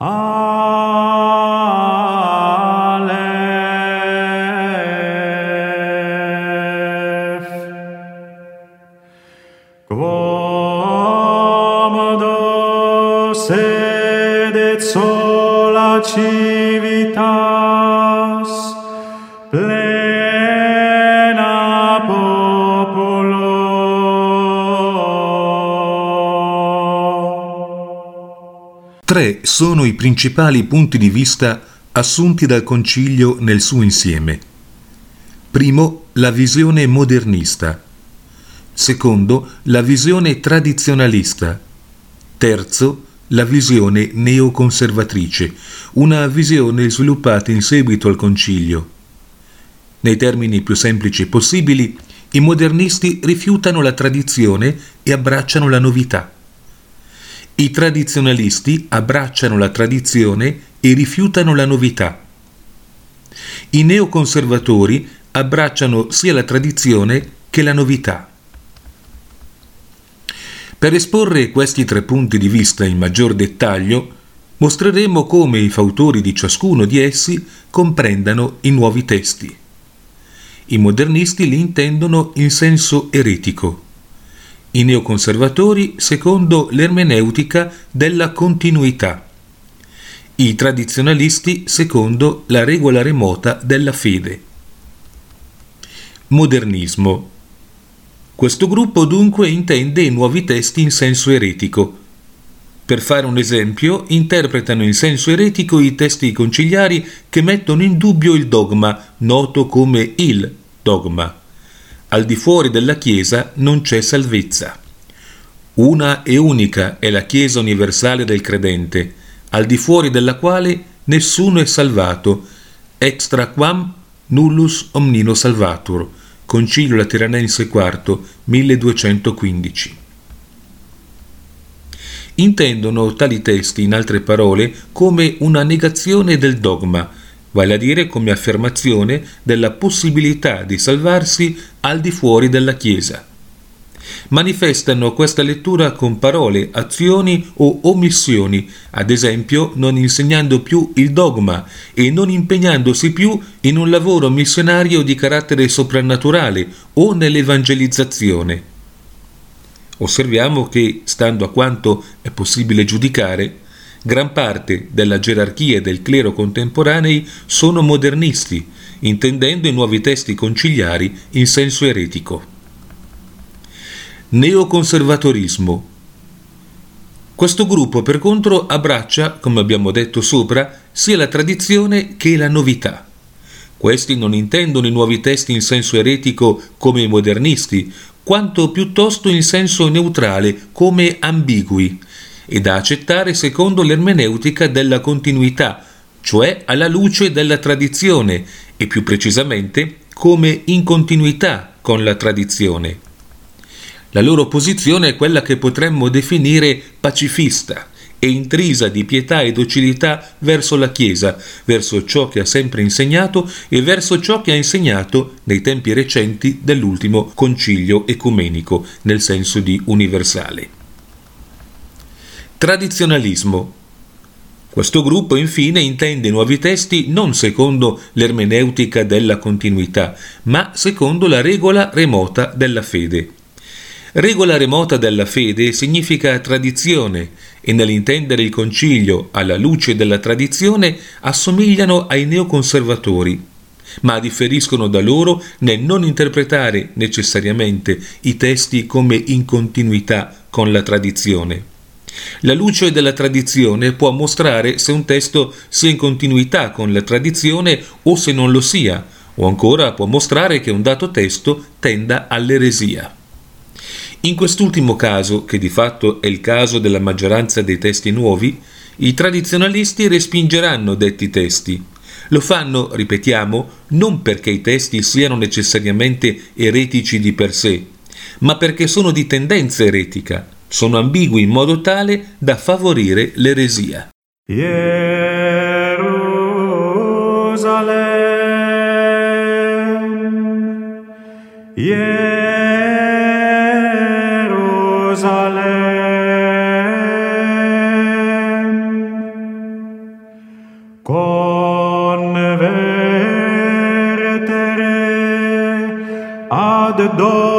Aleph Quam sedet sola civitas Tre sono i principali punti di vista assunti dal Concilio nel suo insieme. Primo, la visione modernista. Secondo, la visione tradizionalista. Terzo, la visione neoconservatrice, una visione sviluppata in seguito al Concilio. Nei termini più semplici possibili, i modernisti rifiutano la tradizione e abbracciano la novità. I tradizionalisti abbracciano la tradizione e rifiutano la novità. I neoconservatori abbracciano sia la tradizione che la novità. Per esporre questi tre punti di vista in maggior dettaglio, mostreremo come i fautori di ciascuno di essi comprendano i nuovi testi. I modernisti li intendono in senso eretico, i neoconservatori secondo l'ermeneutica della continuità, i tradizionalisti secondo la regola remota della fede. Modernismo. Questo gruppo dunque intende i nuovi testi in senso eretico. Per fare un esempio, interpretano in senso eretico i testi conciliari che mettono in dubbio il dogma, noto come il dogma. Al di fuori della Chiesa non c'è salvezza. Una e unica è la Chiesa universale del credente, al di fuori della quale nessuno è salvato, extra quam nullus omnino salvatur. Concilio Lateranense IV, 1215. Intendono tali testi, in altre parole, come una negazione del dogma, vale a dire come affermazione della possibilità di salvarsi al di fuori della Chiesa. Manifestano questa lettura con parole, azioni o omissioni, ad esempio non insegnando più il dogma e non impegnandosi più in un lavoro missionario di carattere soprannaturale o nell'evangelizzazione. Osserviamo che, stando a quanto è possibile giudicare, gran parte della gerarchia e del clero contemporanei sono modernisti, intendendo i nuovi testi conciliari in senso eretico. Neoconservatorismo. Questo gruppo, per contro, abbraccia, come abbiamo detto sopra, sia la tradizione che la novità. Questi non intendono i nuovi testi in senso eretico come i modernisti, quanto piuttosto in senso neutrale come ambigui, e da accettare secondo l'ermeneutica della continuità, cioè alla luce della tradizione, e più precisamente come in continuità con la tradizione. La loro posizione è quella che potremmo definire pacifista e intrisa di pietà e docilità verso la Chiesa, verso ciò che ha sempre insegnato e verso ciò che ha insegnato nei tempi recenti dell'ultimo concilio ecumenico, nel senso di universale. Tradizionalismo. Questo gruppo infine intende nuovi testi non secondo l'ermeneutica della continuità, ma secondo la regola remota della fede. Regola remota della fede significa tradizione e nell'intendere il concilio alla luce della tradizione assomigliano ai neoconservatori, ma differiscono da loro nel non interpretare necessariamente i testi come in continuità con la tradizione. La luce della tradizione può mostrare se un testo sia in continuità con la tradizione o se non lo sia, o ancora può mostrare che un dato testo tenda all'eresia. In quest'ultimo caso, che di fatto è il caso della maggioranza dei testi nuovi, i tradizionalisti respingeranno detti testi. Lo fanno, ripetiamo, non perché i testi siano necessariamente eretici di per sé, ma perché sono di tendenza eretica, sono ambigui in modo tale da favorire l'eresia. Jerusalem, Jerusalem, convertere ad dom